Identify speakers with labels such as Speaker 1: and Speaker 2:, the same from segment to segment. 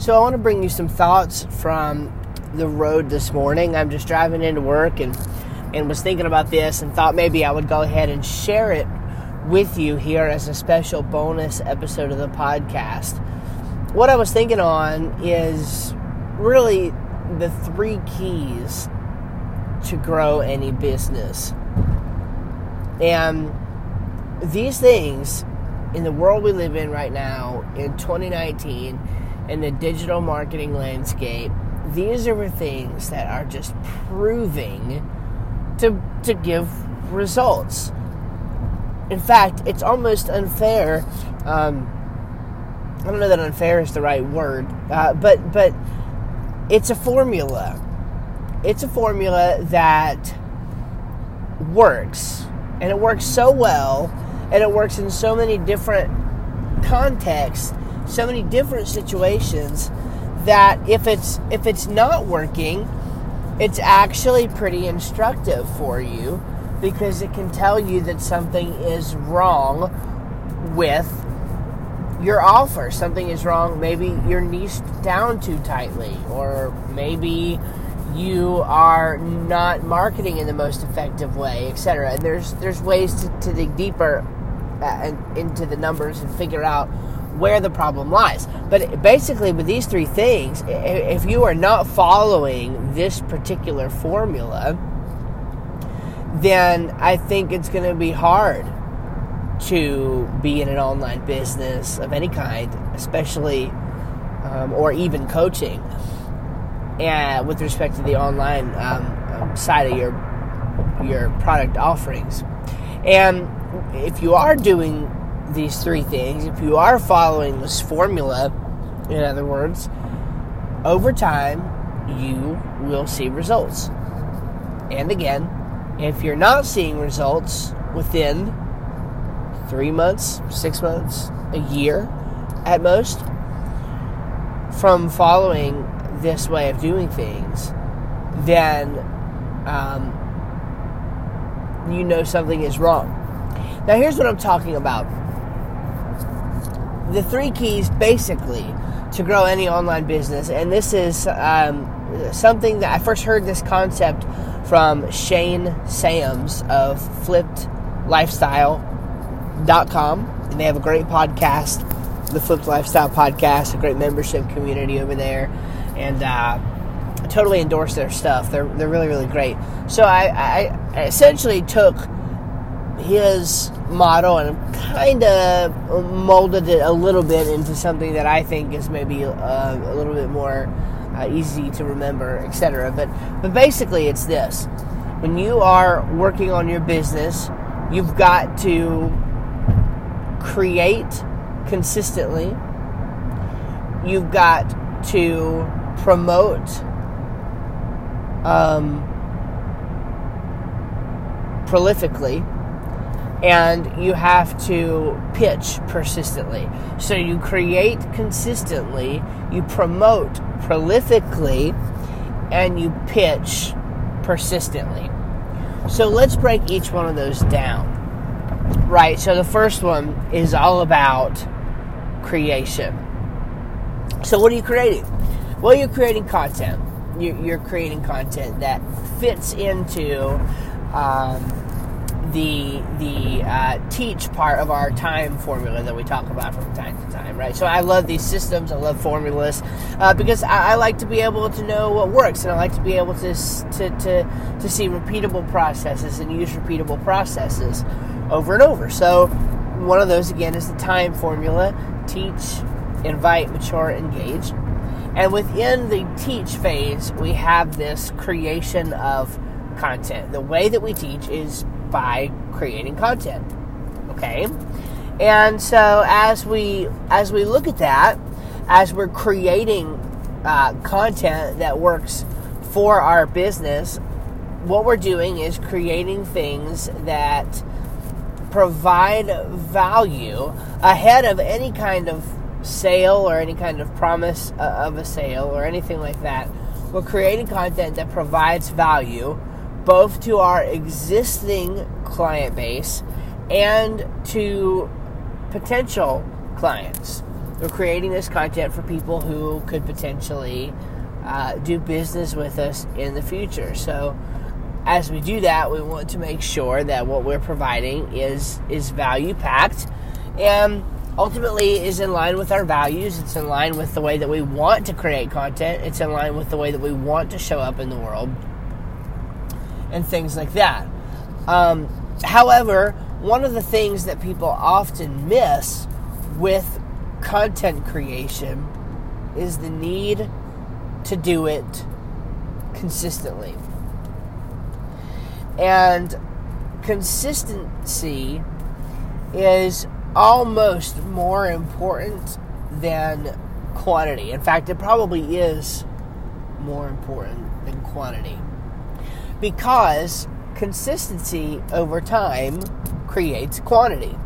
Speaker 1: So, I want to bring you some thoughts from the road this morning. I'm just driving into work and, and was thinking about this and thought maybe I would go ahead and share it with you here as a special bonus episode of the podcast. What I was thinking on is really the three keys to grow any business. And these things in the world we live in right now in 2019 in the digital marketing landscape these are things that are just proving to to give results. In fact it's almost unfair um, i don't know that unfair is the right word uh, but but it's a formula. It's a formula that works and it works so well and it works in so many different contexts so many different situations that if it's if it's not working it's actually pretty instructive for you because it can tell you that something is wrong with your offer something is wrong maybe you're niched down too tightly or maybe you are not marketing in the most effective way, etc. And there's there's ways to, to dig deeper uh, into the numbers and figure out where the problem lies. But basically, with these three things, if you are not following this particular formula, then I think it's going to be hard to be in an online business of any kind, especially um, or even coaching and with respect to the online um, um, side of your your product offerings. And if you are doing these three things, if you are following this formula, in other words, over time you will see results. And again, if you're not seeing results within three months, six months, a year at most, from following this way of doing things, then um, you know something is wrong. Now, here's what I'm talking about. The three keys, basically, to grow any online business, and this is um, something that I first heard this concept from Shane Sams of FlippedLifestyle.com, and they have a great podcast, the Flipped Lifestyle Podcast, a great membership community over there and uh, totally endorse their stuff. They're they're really really great. So I, I essentially took his model and kind of molded it a little bit into something that I think is maybe uh, a little bit more uh, easy to remember, etc. But but basically, it's this: when you are working on your business, you've got to create consistently. You've got to promote um, prolifically and you have to pitch persistently. So you create consistently, you promote prolifically, and you pitch persistently. So let's break each one of those down. Right, so the first one is all about creation. So, what are you creating? Well, you're creating content. You're creating content that fits into um, the the uh, teach part of our time formula that we talk about from time to time, right? So I love these systems. I love formulas uh, because I, I, like to be able to know what works, and I like to be able to to to, to see repeatable processes and use repeatable processes over and over. So one of those again is the time formula: teach, invite, mature, engage. And within the teach phase, we have this creation of content. The way that we teach is by creating content. Okay? And so as we as we look at that, as we're creating uh, content that works for our business, what we're doing is creating things that provide value ahead of any kind of sale or any kind of promise uh, of a sale or anything like that. We're creating content that provides value both to our existing client base and to potential clients. we're creating this content for people who could potentially uh, do business with us in the future. So, as we do that, we want to make sure that what we're providing is is value packed and ultimately is in line with our values. It's in line with the way that we want to create content. It's in line with the way that we want to show up in the world and things like that. Um, however, one of the things that people often miss with content creation is the need to do it consistently. And consistency is almost more important than quantity. In fact, it probably is more important than quantity. Because consistency over time creates quantity.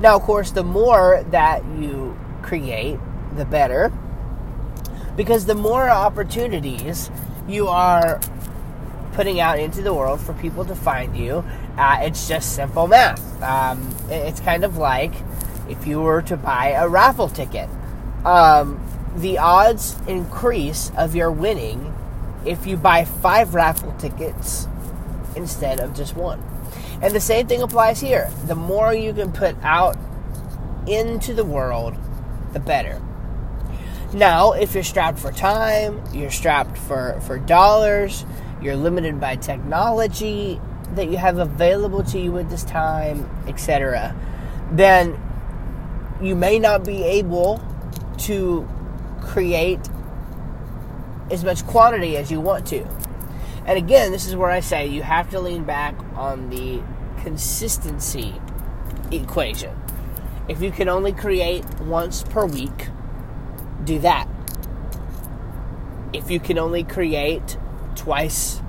Speaker 1: Now, of course, the more that you create, the better. Because the more opportunities you are putting out into the world for people to find you, uh, it's just simple math. Um, it's kind of like if you were to buy a raffle ticket. Um, the odds increase of your winning if you buy five raffle tickets instead of just one. And the same thing applies here. The more you can put out into the world, the better. Now, if you're strapped for time, you're strapped for, for dollars, you're limited by technology that you have available to you at this time, etc., then you may not be able to create as much quantity as you want to. And again, this is where I say you have to lean back on the consistency equation. If you can only create once per week, do that. If you can only create twice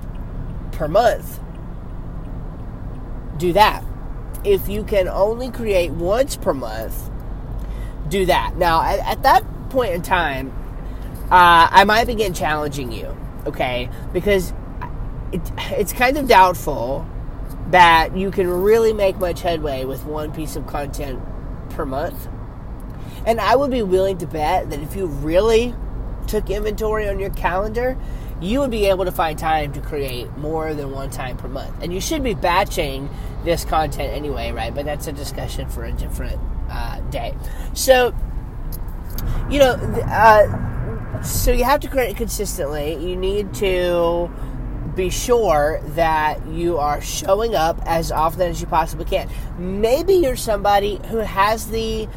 Speaker 1: per month, do that. If you can only create once per month, do that. Now, at, at that point in time, uh, I might begin challenging you, okay? Because it, it's kind of doubtful that you can really make much headway with one piece of content per month. And I would be willing to bet that if you really took inventory on your calendar, you would be able to find time to create more than one time per month. And you should be batching this content anyway, right? But that's a discussion for a different uh, day. So, you know, uh, so you have to create it consistently. You need to be sure that you are showing up as often as you possibly can. Maybe you're somebody who has the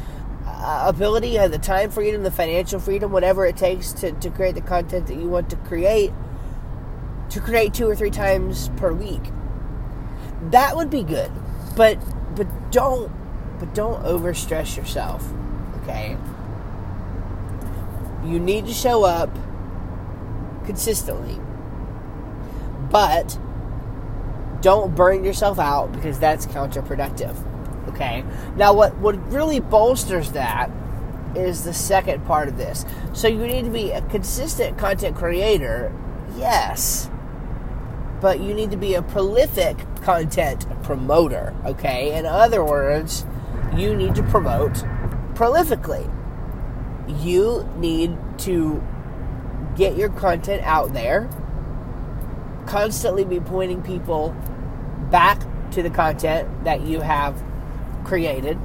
Speaker 1: uh, ability, uh, the time freedom, the financial freedom, whatever it takes to, to create the content that you want to create, to create two or three times per week. That would be good, but but don't but don't overstress yourself. Okay, you need to show up consistently but don't burn yourself out because that's counterproductive. Okay? Now, what, what really bolsters that is the second part of this. So, you need to be a consistent content creator, yes, but you need to be a prolific content promoter. Okay? In other words, you need to promote prolifically. You need to get your content out there constantly be pointing people back to the content that you have created.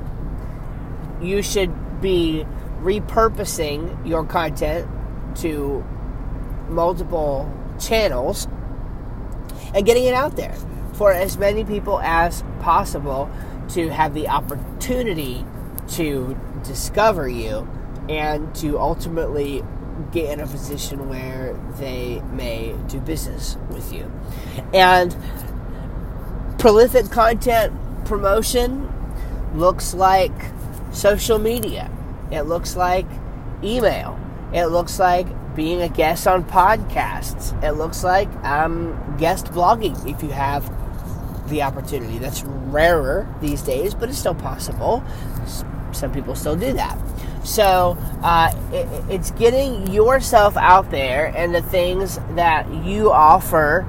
Speaker 1: You should be repurposing your content to multiple channels and getting it out there for as many people as possible to have the opportunity to discover you and to ultimately get in a position where they may do business with you. And prolific content promotion looks like social media, it looks like email, it looks like being a guest on podcasts, it looks like um, guest blogging if you have the opportunity. That's rarer these days, but it's still possible. Some people still do that. So uh, it, it's getting yourself out there and the things that you offer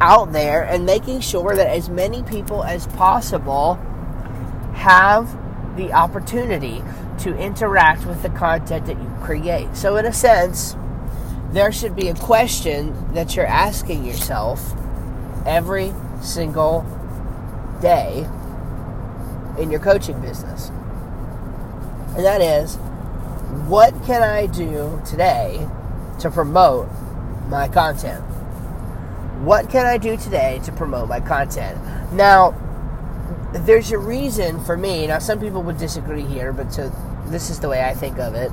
Speaker 1: out there and making sure that as many people as possible have the opportunity to interact with the content that you create. So, in a sense, there should be a question that you're asking yourself every single day in your coaching business. And that is, what can I do today to promote my content? What can I do today to promote my content? Now, there's a reason for me. Now, some people would disagree here, but so this is the way I think of it.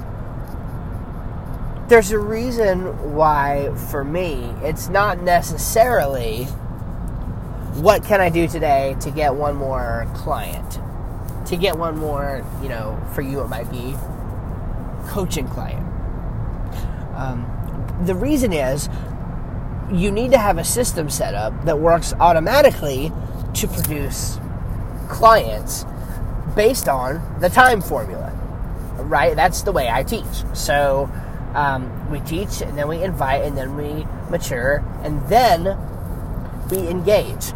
Speaker 1: There's a reason why, for me, it's not necessarily what can I do today to get one more client? To get one more, you know, for you it might be coaching client. Um, the reason is you need to have a system set up that works automatically to produce clients based on the time formula, right? That's the way I teach. So um, we teach, and then we invite, and then we mature, and then we engage.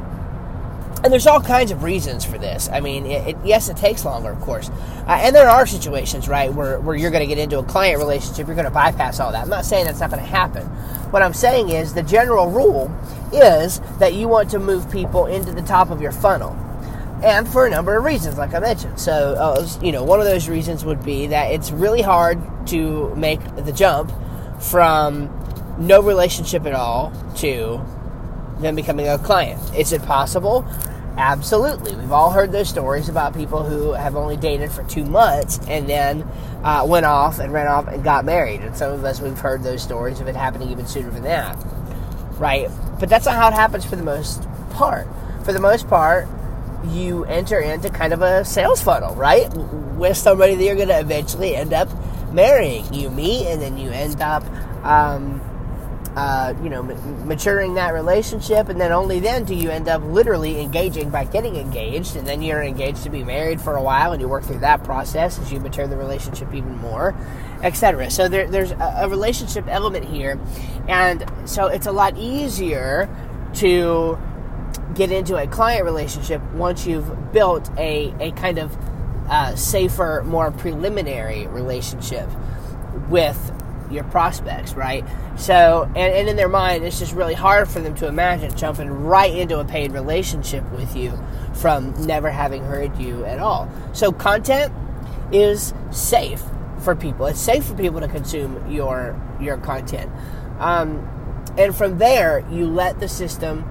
Speaker 1: And there's all kinds of reasons for this. I mean, it, it, yes, it takes longer, of course. Uh, and there are situations, right, where, where you're going to get into a client relationship, you're going to bypass all that. I'm not saying that's not going to happen. What I'm saying is the general rule is that you want to move people into the top of your funnel. And for a number of reasons, like I mentioned. So, uh, you know, one of those reasons would be that it's really hard to make the jump from no relationship at all to them becoming a client. Is it possible? Absolutely. We've all heard those stories about people who have only dated for two months and then uh, went off and ran off and got married. And some of us, we've heard those stories of it happening even sooner than that. Right? But that's not how it happens for the most part. For the most part, you enter into kind of a sales funnel, right? With somebody that you're going to eventually end up marrying. You meet and then you end up. Um, uh, you know, maturing that relationship, and then only then do you end up literally engaging by getting engaged, and then you're engaged to be married for a while, and you work through that process as you mature the relationship even more, etc. So there, there's a, a relationship element here, and so it's a lot easier to get into a client relationship once you've built a, a kind of uh, safer, more preliminary relationship with your prospects, right? So, and, and in their mind, it's just really hard for them to imagine jumping right into a paid relationship with you from never having heard you at all. So, content is safe for people. It's safe for people to consume your your content, um, and from there, you let the system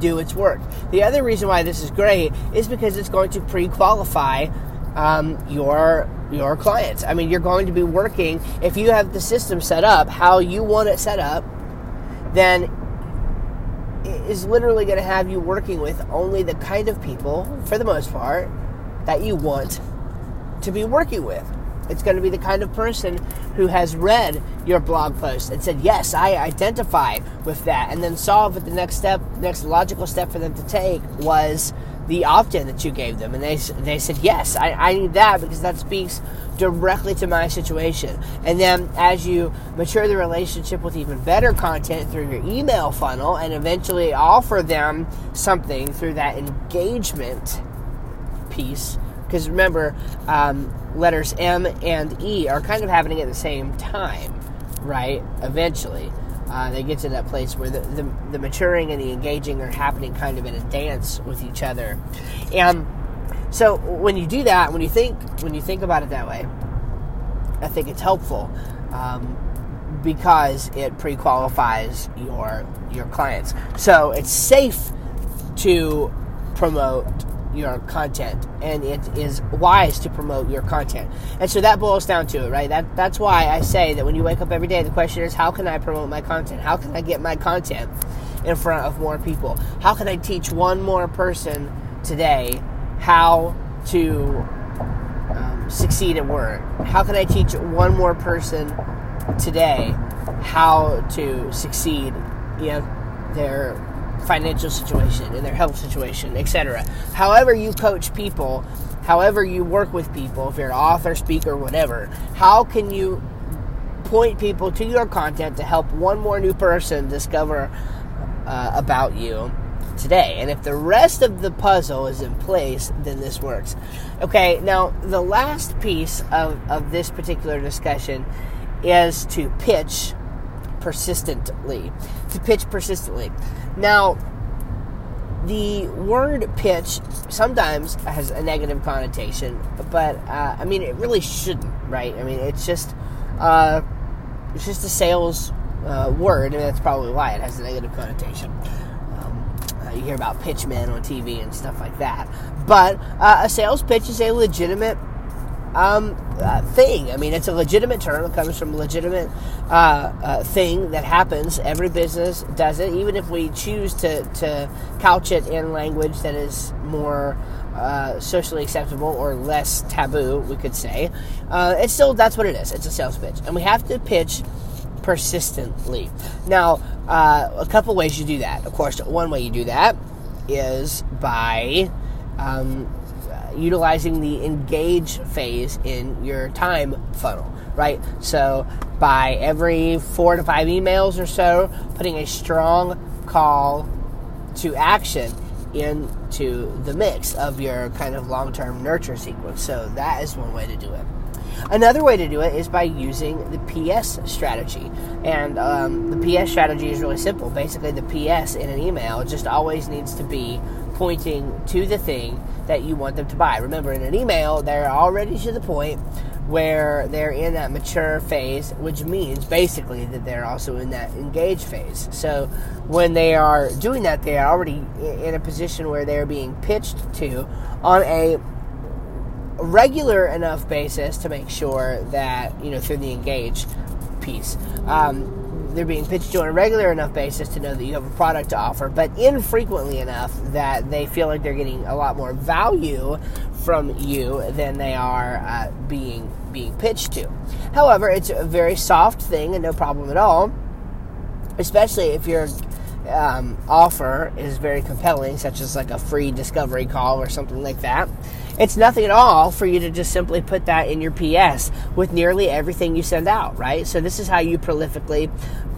Speaker 1: do its work. The other reason why this is great is because it's going to pre-qualify um, your your clients. I mean, you're going to be working if you have the system set up how you want it set up, then it is literally going to have you working with only the kind of people, for the most part, that you want to be working with. It's going to be the kind of person who has read your blog post and said, Yes, I identify with that, and then saw that the next step, next logical step for them to take was the opt-in that you gave them and they, they said yes I, I need that because that speaks directly to my situation. And then as you mature the relationship with even better content through your email funnel and eventually offer them something through that engagement piece because remember um, letters m and e are kind of happening at the same time right eventually uh, they get to that place where the, the, the, maturing and the engaging are happening kind of in a dance with each other. And so when you do that, when you think when you think about it that way, I think it's helpful um, because it pre-qualifies your your clients. So it's safe to promote your content and it is wise to promote your content. And so that boils down to it right? That that's why i say that when you wake up every day the question is how can i promote my content? How can i get my content in front of more people? How can i teach one more person today how to um, succeed at work? How can i teach one more person today how to succeed in their financial situation, in their health situation, etc. However, you coach people, however, you work with people, if you're an author, speaker, whatever, how can you point people to your content to help one more new person discover uh, about you today. And if the rest of the puzzle is in place, then this works. Okay, now the last piece of, of this particular discussion is to pitch persistently. To pitch persistently. Now, the word pitch sometimes has a negative connotation, but uh, I mean, it really shouldn't, right? I mean, it's just uh, it's just a sales uh, word, and that's probably why it has a negative connotation. Um, uh, you hear about pitchmen on TV and stuff like that, but uh, a sales pitch is a legitimate um, uh, thing. I mean, it's a legitimate term. It comes from a legitimate uh, uh, thing that happens. Every business does it, even if we choose to, to couch it in language that is more uh, socially acceptable or less taboo, we could say. Uh, it's still, that's what it is. It's a sales pitch. And we have to pitch persistently. Now, uh, a couple ways you do that. Of course, one way you do that is by um, utilizing the engage phase in your time funnel, right? So by every four to five emails or so, putting a strong call to action into the mix of your kind of long term nurture sequence. So that is one way to do it. Another way to do it is by using the PS strategy. And um, the PS strategy is really simple. Basically, the PS in an email just always needs to be pointing to the thing that you want them to buy. Remember, in an email, they're already to the point where they're in that mature phase, which means basically that they're also in that engage phase. So when they are doing that, they are already in a position where they're being pitched to on a regular enough basis to make sure that, you know, through the engage piece. Um, they're being pitched to on a regular enough basis to know that you have a product to offer, but infrequently enough that they feel like they're getting a lot more value from you than they are uh, being being pitched to. However, it's a very soft thing and no problem at all, especially if your um, offer is very compelling, such as like a free discovery call or something like that. It's nothing at all for you to just simply put that in your PS with nearly everything you send out, right? So this is how you prolifically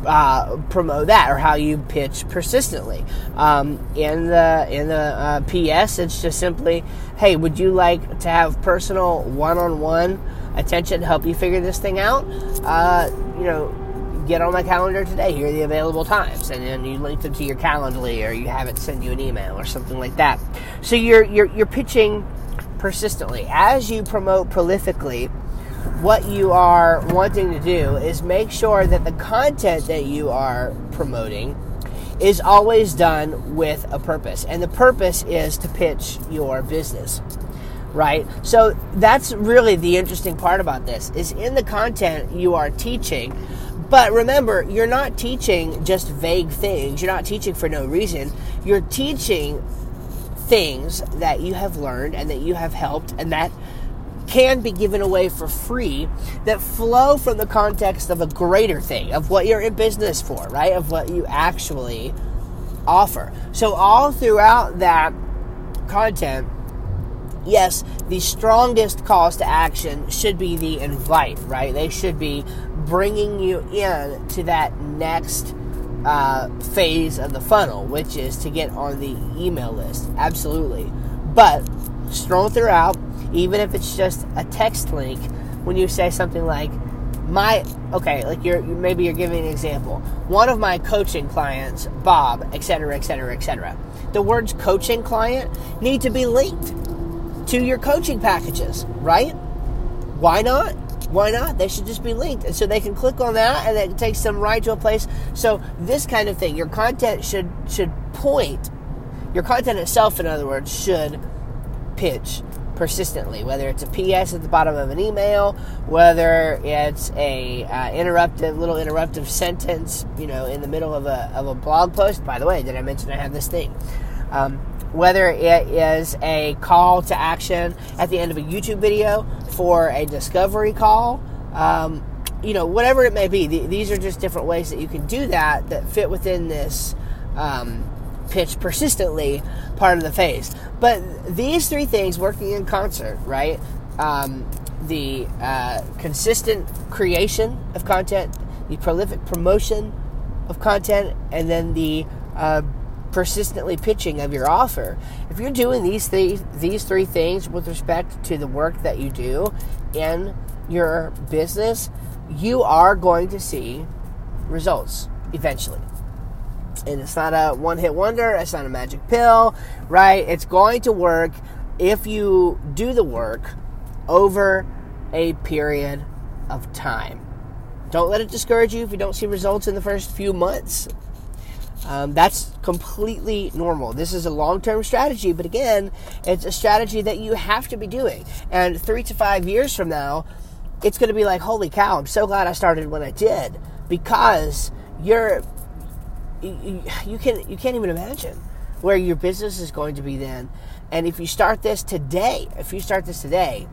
Speaker 1: uh, promote that, or how you pitch persistently. Um, in the in the uh, PS, it's just simply, hey, would you like to have personal one-on-one attention to help you figure this thing out? Uh, you know get on my calendar today. Here are the available times, and then you link them to your Calendly, or you have it send you an email or something like that. So you're you're, you're pitching persistently. As you promote prolifically, what you are wanting to do is make sure that the content that you are promoting is always done with a purpose. And the purpose is to pitch your business. Right? So that's really the interesting part about this is in the content you are teaching, but remember, you're not teaching just vague things. You're not teaching for no reason. You're teaching things that you have learned and that you have helped and that can be given away for free that flow from the context of a greater thing, of what you're in business for, right? Of what you actually offer. So, all throughout that content, yes, the strongest calls to action should be the invite, right? They should be bringing you in to that next uh, phase of the funnel, which is to get on the email list. Absolutely. But stroll throughout, even if it's just a text link, when you say something like, my okay like you're maybe you're giving an example one of my coaching clients bob etc etc etc the words coaching client need to be linked to your coaching packages right why not why not? They should just be linked. And so they can click on that and it takes them right to a place. So this kind of thing, your content should should point, your content itself, in other words, should pitch persistently, whether it's a PS at the bottom of an email, whether it's a uh, interruptive little interruptive sentence, you know, in the middle of a, of a blog post. By the way, did I mention I have this thing? Um, whether it is a call to action at the end of a YouTube video for a discovery call, um, you know, whatever it may be. Th- these are just different ways that you can do that that fit within this um, pitch persistently part of the phase. But these three things working in concert, right? Um, the uh, consistent creation of content, the prolific promotion of content, and then the uh, persistently pitching of your offer. If you're doing these three these three things with respect to the work that you do in your business, you are going to see results eventually. And it's not a one hit wonder, it's not a magic pill, right? It's going to work if you do the work over a period of time. Don't let it discourage you if you don't see results in the first few months. Um, that's completely normal. This is a long term strategy, but again, it's a strategy that you have to be doing. And three to five years from now, it's going to be like, holy cow, I'm so glad I started when I did because you're you, you can you can't even imagine where your business is going to be then. And if you start this today, if you start this today,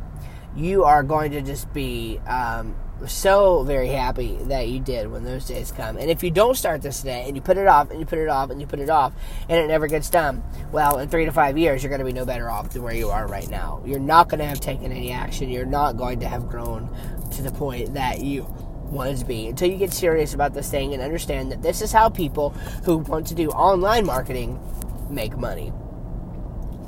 Speaker 1: you are going to just be um, so very happy that you did when those days come. And if you don't start this today and you put it off and you put it off and you put it off and it never gets done, well, in three to five years, you're going to be no better off than where you are right now. You're not going to have taken any action. You're not going to have grown to the point that you wanted to be until you get serious about this thing and understand that this is how people who want to do online marketing make money.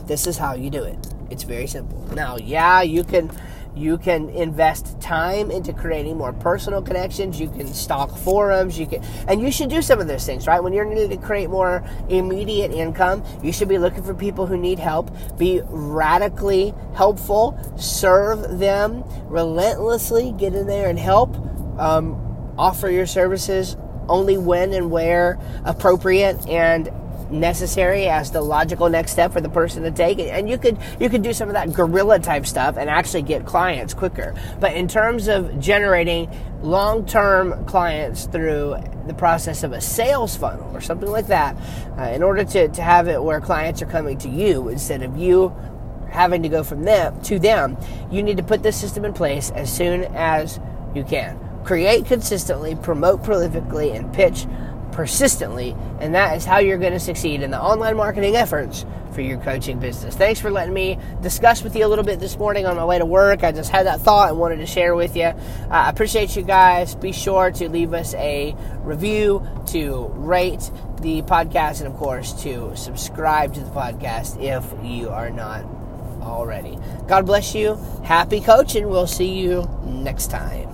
Speaker 1: This is how you do it. It's very simple. Now, yeah, you can you can invest time into creating more personal connections. You can stalk forums. You can, and you should do some of those things, right? When you're needing to create more immediate income, you should be looking for people who need help. Be radically helpful. Serve them relentlessly. Get in there and help. Um, offer your services only when and where appropriate and necessary as the logical next step for the person to take and you could you could do some of that guerrilla type stuff and actually get clients quicker. But in terms of generating long-term clients through the process of a sales funnel or something like that uh, in order to, to have it where clients are coming to you instead of you having to go from them to them you need to put this system in place as soon as you can create consistently promote prolifically and pitch persistently, and that is how you're going to succeed in the online marketing efforts for your coaching business. Thanks for letting me discuss with you a little bit this morning on my way to work. I just had that thought and wanted to share with you. Uh, I appreciate you guys. Be sure to leave us a review, to rate the podcast, and of course, to subscribe to the podcast if you are not already. God bless you. Happy coaching. We'll see you next time.